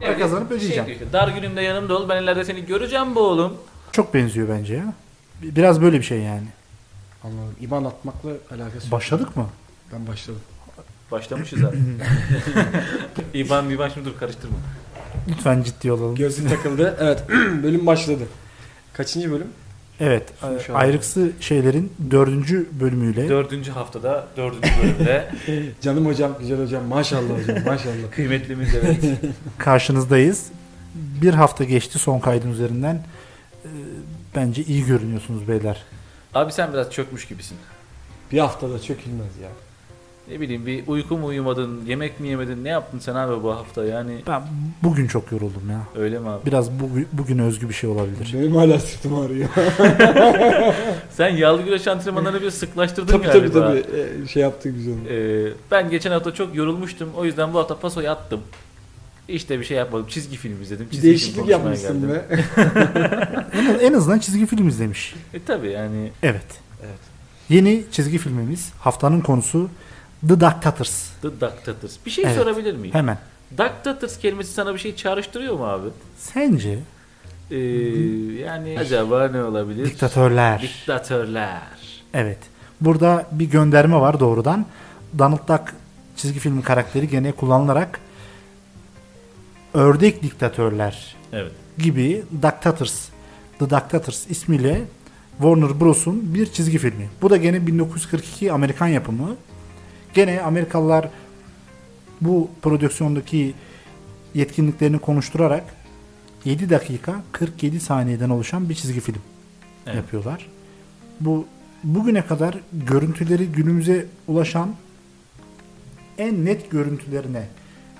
Para kazanıp şey ödeyeceğim. diyor işte, Dar günümde yanımda ol. Ben ileride seni göreceğim bu oğlum. Çok benziyor bence ya. Biraz böyle bir şey yani. Anladım. İban atmakla alakası yok. Başladık mı? Ben başladım. Başlamışız zaten. İban İban şimdi dur karıştırma. Lütfen ciddi olalım. Gözlük takıldı. Evet. bölüm başladı. Kaçıncı bölüm? Evet. An- Ayrıksı şeylerin dördüncü bölümüyle Dördüncü haftada, dördüncü bölümde Canım hocam, güzel hocam. Maşallah hocam, maşallah. kıymetlimiz evet. karşınızdayız. Bir hafta geçti son kaydın üzerinden. Ee, Bence iyi görünüyorsunuz beyler. Abi sen biraz çökmüş gibisin. Bir haftada çökülmez ya. Ne bileyim bir uyku mu uyumadın, yemek mi yemedin, ne yaptın sen abi bu hafta yani Ben bugün çok yoruldum ya. öyle mi abi? Biraz bugün, bugün özgü bir şey olabilir. Benim hala sırtım ağrıyor. Sen yağlı güreş antrenmanlarını bir sıklaştırdın tabii tabii galiba. tabii. Ee, şey yaptık biz onu. Ee, ben geçen hafta çok yorulmuştum. O yüzden bu hafta pasoyu attım. İşte bir şey yapmadım. Çizgi film izledim. Bir Çizgi değişiklik film konuşmaya yapmışsın geldim. be. En, en azından çizgi film izlemiş. E tabi yani Evet. Evet. Yeni çizgi filmimiz haftanın konusu The Dictators. The Dictators. Bir şey Evet. sorabilir miyim? Hemen. Dictators kelimesi sana bir şey çağrıştırıyor mu abi? Sence Ee, yani acaba ne olabilir? diktatörler. Diktatörler. Evet. Burada bir gönderme var doğrudan. Donald Duck çizgi film karakteri gene kullanılarak ördek diktatörler Evet. gibi Dictators, The Dictators ismiyle Warner Bros'un bir çizgi filmi. Bu da gene 1942 Amerikan yapımı. Gene Amerikalılar bu prodüksiyondaki yetkinliklerini konuşturarak 7 dakika 47 saniyeden oluşan bir çizgi film Evet. yapıyorlar. Bu bugüne kadar görüntüleri günümüze ulaşan en net görüntülerine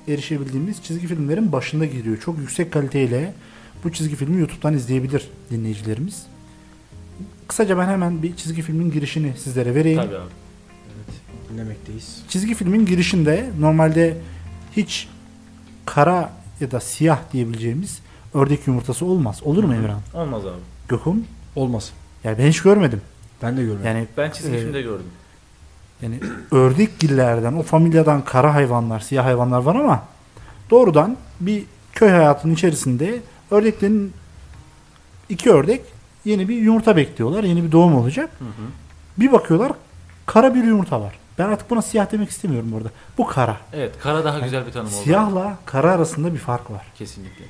erişebildiğimiz çizgi filmlerin başında giriyor. Çok yüksek kaliteyle bu çizgi filmi YouTube'dan izleyebilir dinleyicilerimiz. Kısaca ben hemen bir çizgi filmin girişini sizlere vereyim. Tabii abi. Dinlemekteyiz. Çizgi filmin girişinde normalde hiç kara ya da siyah diyebileceğimiz ördek yumurtası olmaz. Olur mu Emirhan? Olmaz abi. Gökhan? Olmaz. Yani ben hiç görmedim. Ben de görmedim. Yani Ben çizgi Ee, filmde gördüm. Yani ördekgillerden, o familyadan kara hayvanlar, siyah hayvanlar var ama doğrudan bir köy hayatının içerisinde ördeklerin iki ördek yeni bir yumurta bekliyorlar. Yeni bir doğum olacak. Hı hı. Bir bakıyorlar kara bir yumurta var. Ben artık buna siyah demek istemiyorum burada. Bu kara. Evet. Kara daha güzel bir tanım oldu. Siyahla kara arasında bir fark var. Kesinlikle.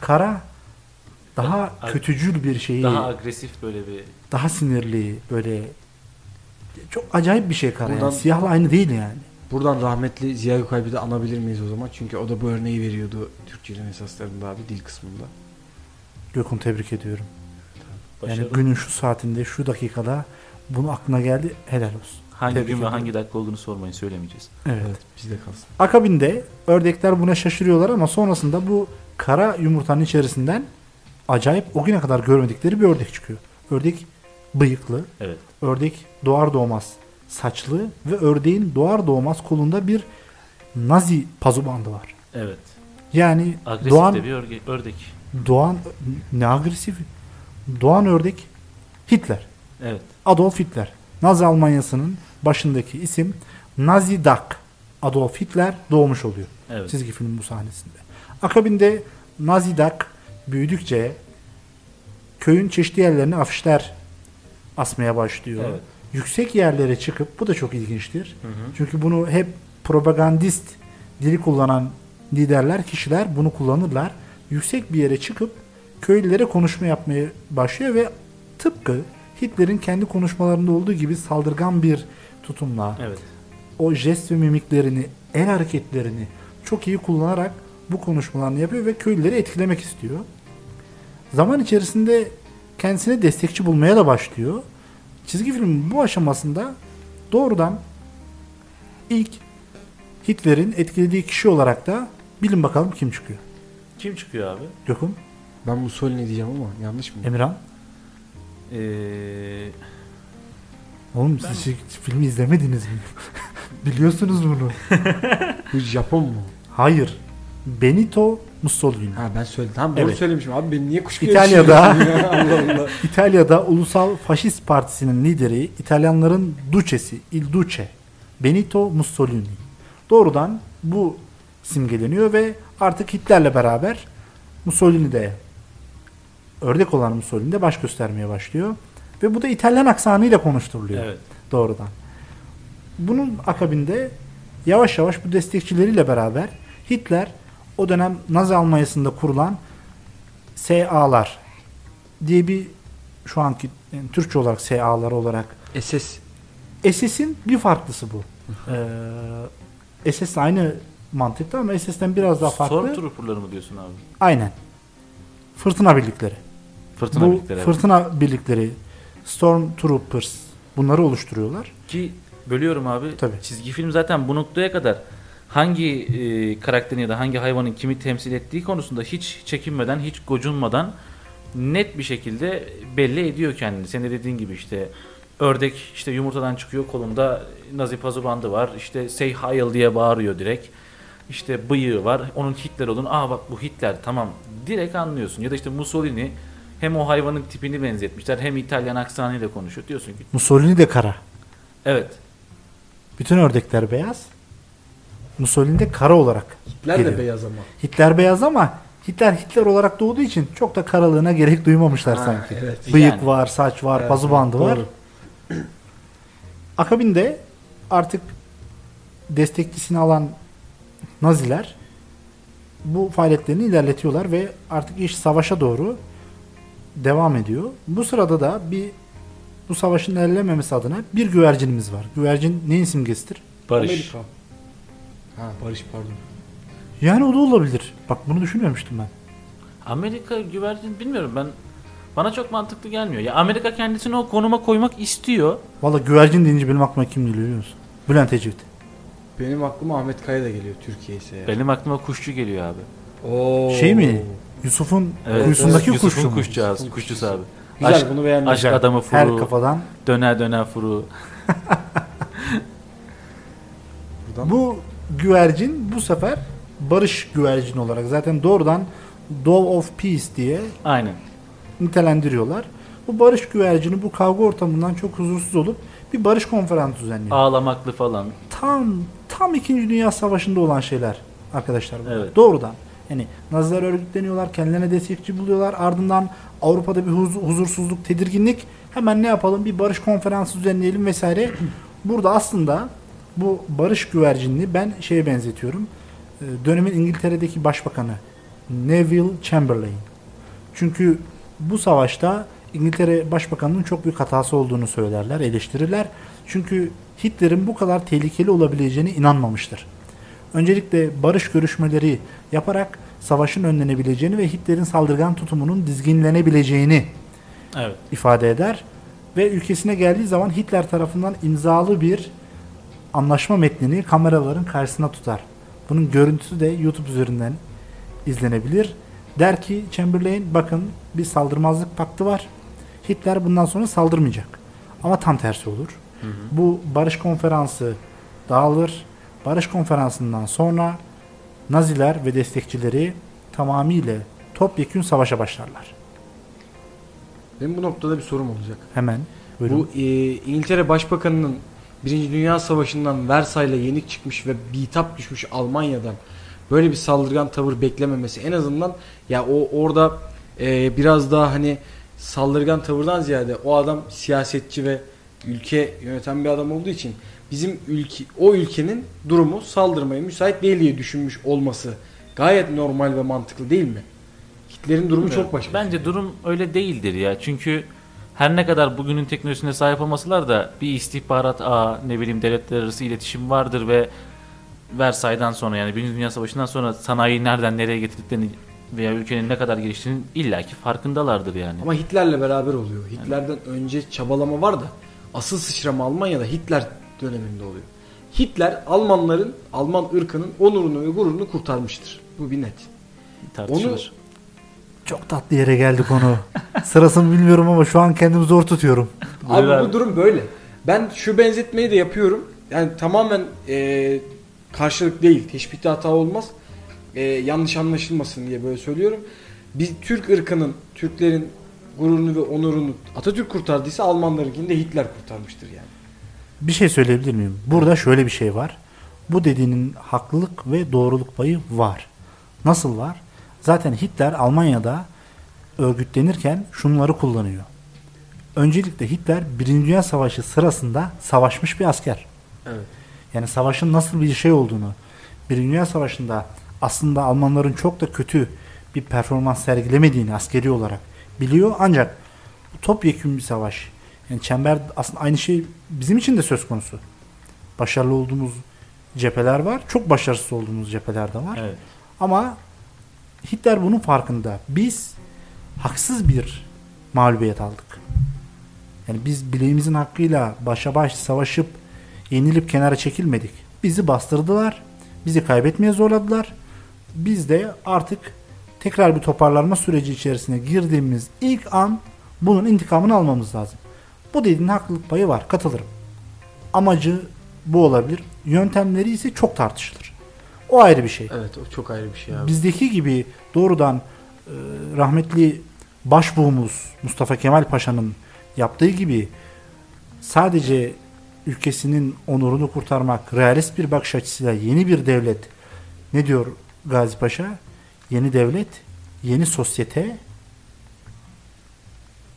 Kara daha Ag- kötücül bir şeyi, Daha daha, agresif böyle bir sinirli, böyle çok acayip bir şey kara. yani. Buradan- Siyahla aynı değil yani. Buradan rahmetli Ziya Gökalp'i de anabilir miyiz o zaman? Çünkü o da bu örneği veriyordu Türkçe'nin esaslarında abi dil kısmında. Gökhan tebrik ediyorum. Yani başarılı. günün şu saatinde, şu dakikada bunu aklına geldi. Helal olsun. Hangi tebrik gün ve ediyorum. hangi dakika olduğunu sormayın söylemeyeceğiz. Evet. Bizde kalsın. Akabinde ördekler buna şaşırıyorlar ama sonrasında bu kara yumurtanın içerisinden acayip o güne kadar görmedikleri bir ördek çıkıyor. Ördek bıyıklı, Evet. ördek doğar doğmaz saçlı ve ördeğin doğar doğmaz kolunda bir nazi pazu bandı var. Evet. Yani Agresif doğan de bir örge- ördek. doğan ne agresif? Doğan ördek Hitler. Evet. Adolf Hitler. Nazi Almanyası'nın başındaki isim Nazi Duck. Adolf Hitler doğmuş oluyor. Evet. Çizgi film bu sahnesinde. Akabinde Nazi Duck büyüdükçe köyün çeşitli yerlerine afişler asmaya başlıyor. Evet. Yüksek yerlere çıkıp bu da çok ilginçtir. Hı hı. Çünkü bunu hep propagandist dili kullanan liderler, kişiler bunu kullanırlar. Yüksek bir yere çıkıp köylülere konuşma yapmaya başlıyor ve tıpkı Hitler'in kendi konuşmalarında olduğu gibi saldırgan bir tutumla Evet. o jest ve mimiklerini, el hareketlerini çok iyi kullanarak bu konuşmalarını yapıyor ve köylüleri etkilemek istiyor. Zaman içerisinde kendisine destekçi bulmaya da başlıyor. Çizgi filmin bu aşamasında doğrudan ilk Hitler'in etkilediği kişi olarak da bilin bakalım kim çıkıyor. Kim çıkıyor abi? Gökhan, Ben Mussolini diyeceğim ama yanlış mı? Emirhan. Ee, Oğlum Ben- siz filmi izlemediniz mi? Biliyorsunuz bunu. Bu Japon mu? Hayır. Benito Mussolini. Ha ben söyledim. Tamam doğru Evet. söylemişim abi. Beni niye kuşkuya İtalya'da- düşürüyorsun ya? Allah Allah. İtalya'da Ulusal Faşist Partisi'nin lideri İtalyanların duçesi Il Duce Benito Mussolini. Doğrudan bu simgeleniyor ve artık Hitler'le beraber Mussolini de ördek olan Mussolini de baş göstermeye başlıyor. Ve bu da İtalyan aksanıyla konuşturuluyor Evet. doğrudan. Bunun akabinde yavaş yavaş bu destekçileriyle beraber Hitler o dönem Nazi Almanyası'nda kurulan SA'lar diye bir şu anki yani Türkçe olarak SA'lar olarak SS. SS'in bir farklısı bu. Ee, SS aynı mantıkta ama SS'den biraz daha farklı. Stormtrooper'ları mı diyorsun abi? Aynen. Fırtına birlikleri. Fırtına bu birlikleri. fırtına birlikleri Stormtroopers bunları oluşturuyorlar. Ki bölüyorum abi. Tabii. Çizgi film zaten bu noktaya kadar hangi e, karakterin ya da hangi hayvanın kimi temsil ettiği konusunda hiç çekinmeden, hiç gocunmadan net bir şekilde belli ediyor kendini. Senin de dediğin gibi işte ördek işte yumurtadan çıkıyor kolunda Nazi bandı var. İşte say Heil diye bağırıyor direkt. İşte bıyığı var. Onun Hitler olduğunu. Aa bak bu Hitler tamam. Direkt anlıyorsun. Ya da işte Mussolini hem o hayvanın tipini benzetmişler hem İtalyan aksanıyla konuşuyor. Diyorsun ki Mussolini de kara. evet Bütün ördekler beyaz. Mussolini de kara olarak. Hitler geliyor. de beyaz ama. Hitler beyaz ama Hitler Hitler olarak doğduğu için çok da karalığına gerek duymamışlar Ha, sanki. evet. Bıyık Yani. var, saç var, Evet, pazı bandı var. doğru. Akabinde artık destekçisini alan Naziler bu faaliyetlerini ilerletiyorlar ve artık iş savaşa doğru devam ediyor. Bu sırada da bir bu savaşın ilerlememesi adına bir güvercinimiz var. Güvercin neyin simgesidir? Barış. Amerika. Ha Barış pardon. Yani o da olabilir. Bak bunu düşünmemiştim ben. Amerika güvercin bilmiyorum ben bana çok mantıklı gelmiyor. Ya Amerika kendisini o konuma koymak istiyor. Valla güvercin deyince benim aklıma kim geliyor biliyor musun? Bülent Ecevit. Benim aklıma Ahmet Kaya da geliyor Türkiye ise ya. Benim aklıma kuşçu geliyor abi. Oo. Şey mi? Yusuf'un Evet, kuyusundaki evet, kuşçu Yusuf'un mu? kuşçusu, kuşçusu abi. Güzel Aşk- bunu beğendim. aşk adamı Her furu, kafadan. döner döner furu. Buradan. Bu güvercin bu sefer barış güvercin olarak zaten doğrudan Dove of Peace diye Aynen. nitelendiriyorlar. Bu barış güvercini bu kavga ortamından çok huzursuz olup bir barış konferansı düzenliyor. Ağlamaklı falan. Tam tam 2. Dünya Savaşı'nda olan şeyler arkadaşlar. Evet. Doğrudan. Yani Naziler örgütleniyorlar, kendilerine destekçi buluyorlar. Ardından Avrupa'da bir huz- huzursuzluk, tedirginlik. Hemen ne yapalım? Bir barış konferansı düzenleyelim vesaire. Burada aslında bu barış güvercinini ben şeye benzetiyorum. Ee, Dönemin İngiltere'deki başbakanı Neville Chamberlain. Çünkü bu savaşta İngiltere Başbakanı'nın çok büyük hatası olduğunu söylerler, eleştirirler. Çünkü Hitler'in bu kadar tehlikeli olabileceğine inanmamıştır. Öncelikle barış görüşmeleri yaparak savaşın önlenebileceğini ve Hitler'in saldırgan tutumunun dizginlenebileceğini Evet. ifade eder ve ülkesine geldiği zaman Hitler tarafından imzalı bir anlaşma metnini kameraların karşısına tutar. Bunun görüntüsü de YouTube üzerinden izlenebilir. Der ki Chamberlain bakın bir saldırmazlık paktı var. Hitler bundan sonra saldırmayacak. Ama tam tersi olur. Bu barış konferansı dağılır. Barış konferansından sonra Naziler ve destekçileri tamamıyla topyekün savaşa başlarlar. Benim bu noktada bir sorum olacak. Hemen. Buyurun. Bu e, İngiltere Başbakanı'nın Birinci Dünya Savaşı'ndan Versay'la yenik çıkmış ve bitap düşmüş Almanya'dan böyle bir saldırgan tavır beklememesi en azından ya o orada e, biraz daha hani saldırgan tavırdan ziyade o adam siyasetçi ve ülke yöneten bir adam olduğu için bizim ülke o ülkenin durumu saldırmaya müsait değil diye düşünmüş olması gayet normal ve mantıklı değil mi? Hitler'in durumu Bilmiyorum. çok başka. Bence durum öyle değildir ya. Çünkü her ne kadar bugünün teknolojisine sahip olmasalar da bir istihbarat ağı, ne bileyim devletler arası iletişim vardır ve Versay'dan sonra yani Birinci Dünya Savaşı'ndan sonra sanayiyi nereden nereye getirdiklerini veya ülkenin ne kadar geliştiğinin illaki farkındalardır yani. Ama Hitler'le beraber oluyor. Hitler'den önce çabalama var da asıl sıçrama Almanya'da Hitler döneminde oluyor. Hitler Almanların, Alman ırkının onurunu ve gururunu kurtarmıştır. Bu bir net. tartışılır. Çok tatlı yere geldi konu. Sırasını bilmiyorum ama şu an kendimi zor tutuyorum. Buyur Abi, abi. bu durum böyle. Ben şu benzetmeyi de yapıyorum. Yani tamamen e, karşılık değil. Teşbihte hata olmaz. E, yanlış anlaşılmasın diye böyle söylüyorum. Bir Türk ırkının, Türklerin gururunu ve onurunu Atatürk kurtardıysa Almanlarınkini de Hitler kurtarmıştır yani. Bir şey söyleyebilir miyim? Burada şöyle bir şey var. Bu dediğinin haklılık ve doğruluk payı var. Nasıl var? Zaten Hitler Almanya'da örgütlenirken şunları kullanıyor. Öncelikle Hitler Birinci Dünya Savaşı sırasında savaşmış bir asker. Evet. Yani savaşın nasıl bir şey olduğunu, Birinci Dünya Savaşı'nda aslında Almanların çok da kötü bir performans sergilemediğini askeri olarak biliyor. Ancak topyekun bir savaş. Yani çember aslında aynı şey bizim için de söz konusu. Başarılı olduğumuz cepheler var. Çok başarısız olduğumuz cepheler de var. Evet. Ama Hitler bunun farkında. Biz haksız bir mağlubiyet aldık. Yani biz bileğimizin hakkıyla başa baş savaşıp yenilip kenara çekilmedik. Bizi bastırdılar. Bizi kaybetmeye zorladılar. Biz de artık tekrar bir toparlanma süreci içerisine girdiğimiz ilk an bunun intikamını almamız lazım. Bu dediğin haklılık payı var. Katılırım. Amacı bu olabilir. Yöntemleri ise çok tartışılır. O ayrı bir şey. Evet o çok ayrı bir şey abi. Bizdeki gibi doğrudan e, rahmetli başbuğumuz Mustafa Kemal Paşa'nın yaptığı gibi sadece ülkesinin onurunu kurtarmak, realist bir bakış açısıyla yeni bir devlet ne diyor Gazi Paşa? Yeni devlet, yeni sosyete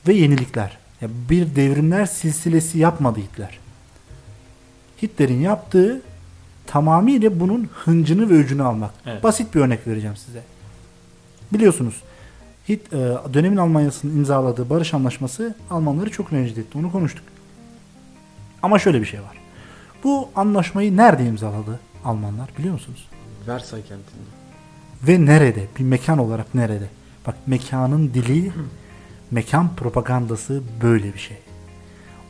ve yenilikler. Ya bir devrimler silsilesi yapmadı Hitler. Hitler'in yaptığı tamamıyla bunun hıncını ve öcünü almak. Evet. Basit bir örnek vereceğim size. Biliyorsunuz Hit, e, dönemin Almanya'sının imzaladığı barış anlaşması Almanları çok rencide etti. Onu konuştuk. Ama şöyle bir şey var. Bu anlaşmayı nerede imzaladı Almanlar biliyor musunuz? Versay kentinde. Ve nerede? Bir mekan olarak nerede? Bak mekanın dili, mekan propagandası böyle bir şey.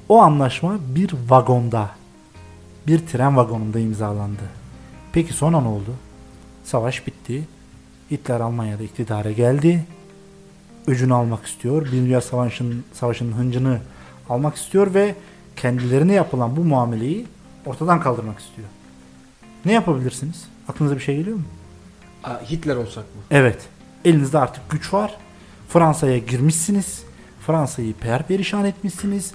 O anlaşma bir vagonda, bir tren vagonunda imzalandı. Peki sonra ne oldu? Savaş bitti. Hitler Almanya'da iktidara geldi. Öcünü almak istiyor. Birinci Dünya Savaşı'nın, savaşının hıncını almak istiyor ve kendilerine yapılan bu muameleyi ortadan kaldırmak istiyor. Ne yapabilirsiniz? Aklınıza bir şey geliyor mu? Hitler olsak mı? Evet. Elinizde artık güç var. Fransa'ya girmişsiniz. Fransa'yı perperişan etmişsiniz.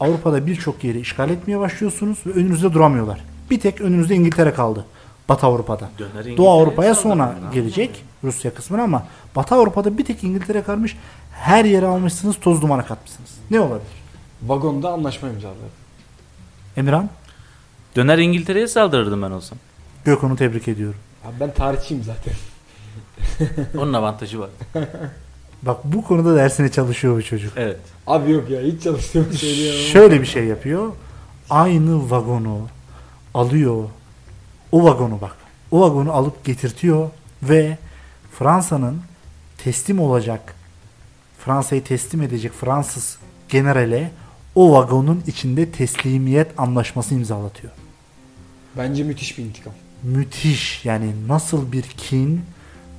Avrupa'da birçok yeri işgal etmeye başlıyorsunuz ve önünüzde duramıyorlar. Bir tek önünüzde İngiltere kaldı. Batı Avrupa'da. Doğu Avrupa'ya sonra gelecek Rusya kısmına ama Batı Avrupa'da bir tek İngiltere kalmış. Her yere almışsınız, toz dumana katmışsınız. Ne olabilir? Vagonda anlaşma imzaladı. Emirhan, Döner İngiltere'ye saldırırdım ben olsam. Gökhan'ı tebrik ediyorum. Abi ben tarihçiyim zaten. Onun avantajı var. Bak bu konuda dersine çalışıyor bu çocuk. Evet. Abi yok ya hiç çalıştığımı söyleyemem. Şöyle bir şey yapıyor. Aynı vagonu alıyor. O vagonu bak. O vagonu alıp getirtiyor ve Fransa'nın teslim olacak Fransa'yı teslim edecek Fransız generale o vagonun içinde teslimiyet anlaşması imzalatıyor. Bence müthiş bir intikam. Müthiş yani nasıl bir kin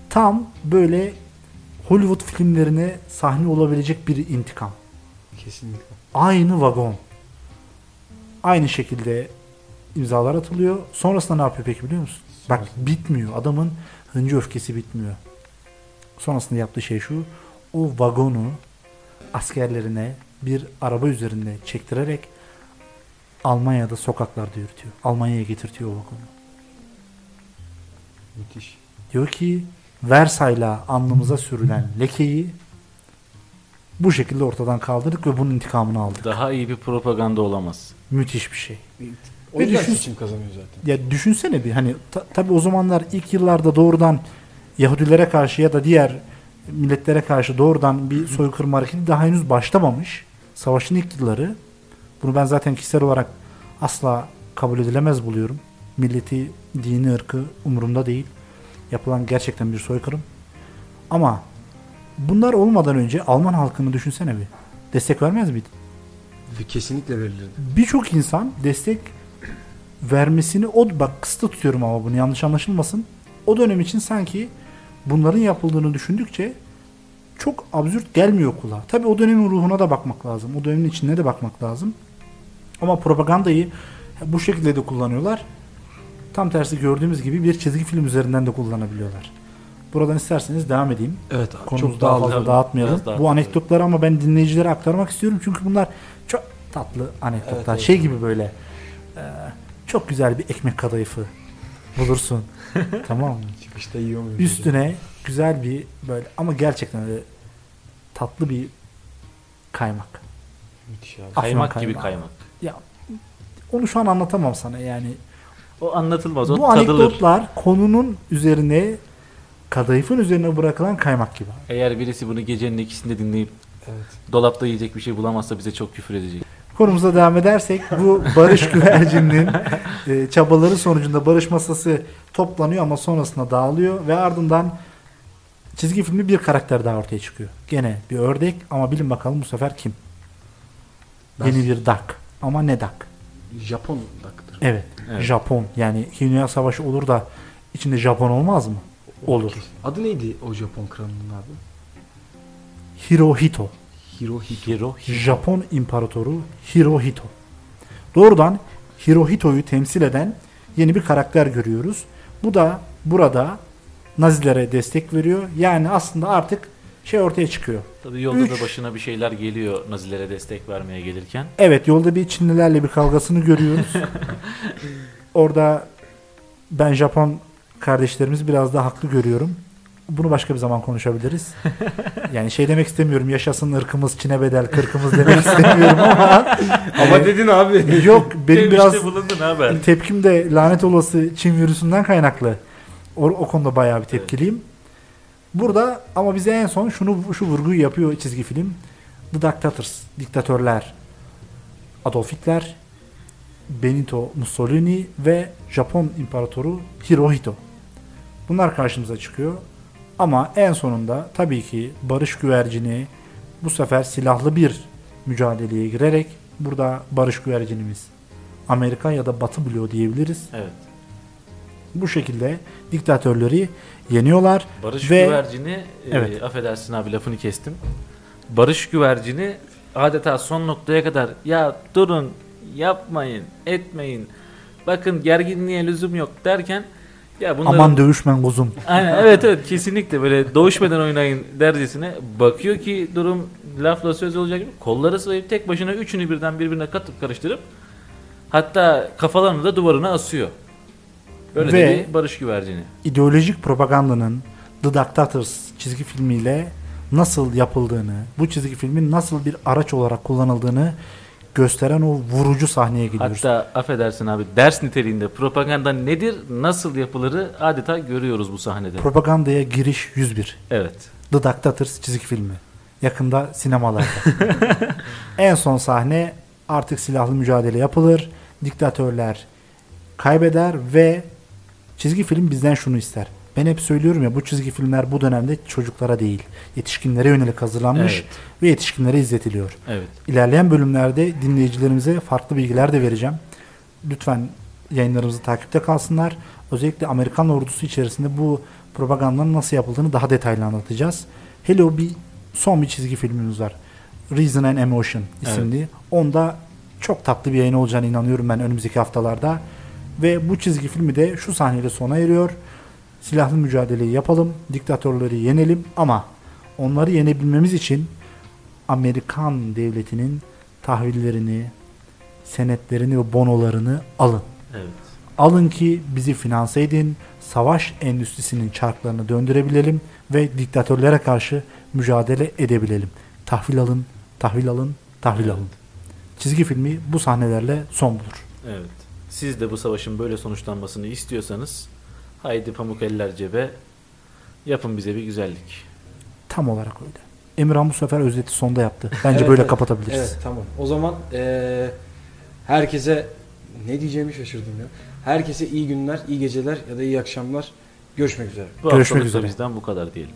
tam böyle Hollywood filmlerine sahne olabilecek bir intikam. Kesinlikle. Aynı vagon. Aynı şekilde imzalar atılıyor. Sonrasında ne yapıyor peki biliyor musun? Bak bitmiyor. Adamın hıncı öfkesi bitmiyor. Sonrasında yaptığı şey şu. O vagonu askerlerine bir araba üzerinde çektirerek Almanya'da sokaklarda yürütüyor. Almanya'ya getirtiyor o vagonu. Müthiş. Diyor ki Versay'la alnımıza sürülen lekeyi bu şekilde ortadan kaldırdık ve bunun intikamını aldık. Daha iyi bir propaganda olamaz. Müthiş bir şey. O yüzden düşün- seçim kazanıyor zaten. Ya düşünsene bir hani ta, tabii o zamanlar ilk yıllarda doğrudan Yahudilere karşı ya da diğer milletlere karşı doğrudan bir soykırım hareketi daha henüz başlamamış. Savaşın ilk yılları. Bunu ben zaten kişisel olarak asla kabul edilemez buluyorum. Milleti, dini, ırkı umurumda değil. Yapılan gerçekten bir soykırım. Ama bunlar olmadan önce Alman halkını düşünsene bir. Destek vermez miydi? Kesinlikle verilirdi. birçok insan destek vermesini o bak kısıtlı tutuyorum ama bunu yanlış anlaşılmasın. O dönem için sanki bunların yapıldığını düşündükçe çok absürt gelmiyor kulağa. Tabi o dönemin ruhuna da bakmak lazım. O dönemin içine de bakmak lazım. Ama propagandayı bu şekilde de kullanıyorlar. Tam tersi gördüğümüz gibi bir çizgi film üzerinden de kullanabiliyorlar. Buradan isterseniz devam edeyim. Evet abi, Konumuzu çok daha fazla dağıtmayalım. Bu anekdotları ama ben dinleyicilere aktarmak istiyorum. Çünkü bunlar çok tatlı anekdotlar. Evet, evet. Şey gibi böyle e, çok güzel bir ekmek kadayıfı Bulursun. tamam mı? Çıkışta yiyor muyum? Üstüne güzel bir böyle ama gerçekten öyle tatlı bir kaymak. Müthiş abi. Afyon Kaymak gibi kaymak. Ya onu şu an anlatamam sana yani. O anlatılmaz. O Bu tadılır. anekdotlar konunun üzerine kadayıfın üzerine bırakılan kaymak gibi. Eğer birisi bunu gecenin ikisinde dinleyip Evet. dolapta yiyecek bir şey bulamazsa bize çok küfür edecek. Konumuza devam edersek bu Barış Güvercin'in e, çabaları sonucunda Barış Masası toplanıyor ama sonrasında dağılıyor ve ardından çizgi filmi bir karakter daha ortaya çıkıyor. Gene bir ördek ama bilin bakalım bu sefer kim? Yeni bir duck. Ama ne duck? Japon daktır. Evet, Evet. Japon. Yani Dünya Savaşı olur da içinde Japon olmaz mı? Olur. Adı neydi o Japon kralının abi? Hirohito. Hirohito. Hiro. Japon İmparatoru Hirohito. Doğrudan Hirohito'yu temsil eden yeni bir karakter görüyoruz. Bu da burada Nazilere destek veriyor. Yani aslında artık şey ortaya çıkıyor. Tabii yolda Üç. da başına bir şeyler geliyor Nazilere destek vermeye gelirken. Evet yolda bir Çinlilerle bir kavgasını görüyoruz. Orada ben Japon kardeşlerimizi biraz daha haklı görüyorum. Bunu başka bir zaman konuşabiliriz. Yani şey demek istemiyorum. Yaşasın ırkımız Çin'e bedel kırkımız demek istemiyorum ama Ama e, dedin abi. yok benim biraz tepkim de lanet olası Çin virüsünden kaynaklı. O, o konuda bayağı bir tepkiliyim. Burada ama bize en son şunu şu vurguyu yapıyor çizgi film. The Dictators, diktatörler. Adolf Hitler, Benito Mussolini ve Japon İmparatoru Hirohito. Bunlar karşımıza çıkıyor. Ama en sonunda tabii ki barış güvercini bu sefer silahlı bir mücadeleye girerek burada barış güvercinimiz Amerika ya da Batı bloğu diyebiliriz. Evet. Bu şekilde diktatörleri yeniyorlar. Barış Ve- güvercini, e, Evet. affedersin abi lafını kestim. Barış güvercini adeta son noktaya kadar ya durun, yapmayın, etmeyin. Bakın gerginliğe lüzum yok derken ya bunların Aman dövüşmen kuzum. Aynen evet evet kesinlikle böyle doğuşmadan oynayın dercesine bakıyor ki durum lafla söz olacak gibi kolları sıvayıp tek başına üçünü birden birbirine katıp karıştırıp hatta kafalarını da duvarına asıyor. Böyle Ve- de bir barış güvercini. ideolojik propagandanın The Dictators çizgi filmiyle nasıl yapıldığını, bu çizgi filmin nasıl bir araç olarak kullanıldığını gösteren o vurucu sahneye gidiyoruz. Hatta affedersin abi ders niteliğinde propaganda nedir, nasıl yapılırı adeta görüyoruz bu sahnede. Propagandaya giriş 101. Evet. The Dictators çizgi filmi. Yakında sinemalarda. en son sahne artık silahlı mücadele yapılır. Diktatörler kaybeder ve çizgi film bizden şunu ister. Ben hep söylüyorum ya bu çizgi filmler bu dönemde çocuklara değil, yetişkinlere yönelik hazırlanmış Evet. ve yetişkinlere izletiliyor. Evet. İlerleyen bölümlerde dinleyicilerimize farklı bilgiler de vereceğim. Lütfen yayınlarımızı takipte kalsınlar. Özellikle Amerikan ordusu içerisinde bu propagandanın nasıl yapıldığını daha detaylı anlatacağız. Hello bir son bir çizgi filmimiz var. Reason and Emotion isimli. Onda çok tatlı bir yayın olacağına inanıyorum ben önümüzdeki haftalarda. Ve bu çizgi filmi de şu sahnede sona eriyor. Silahlı mücadeleyi yapalım, diktatörleri yenelim ama onları yenebilmemiz için Amerikan devletinin tahvillerini, senetlerini ve bonolarını alın. Evet. Alın ki bizi finanse edin, savaş endüstrisinin çarklarını döndürebilelim ve diktatörlere karşı mücadele edebilelim. Tahvil alın, tahvil alın, tahvil Evet. alın. Çizgi filmi bu sahnelerle son bulur. Evet. Siz de bu savaşın böyle sonuçlanmasını istiyorsanız haydi pamuk eller cebe yapın bize bir güzellik. Tam olarak öyle. Emirhan bu sefer özeti sonda yaptı. Bence Evet, böyle evet. kapatabiliriz. Evet tamam. O zaman eee, herkese ne diyeceğimi şaşırdım ya. Herkese iyi günler, iyi geceler ya da iyi akşamlar. Görüşmek üzere. Bu Görüşmek üzere. bizden bu kadar diyelim.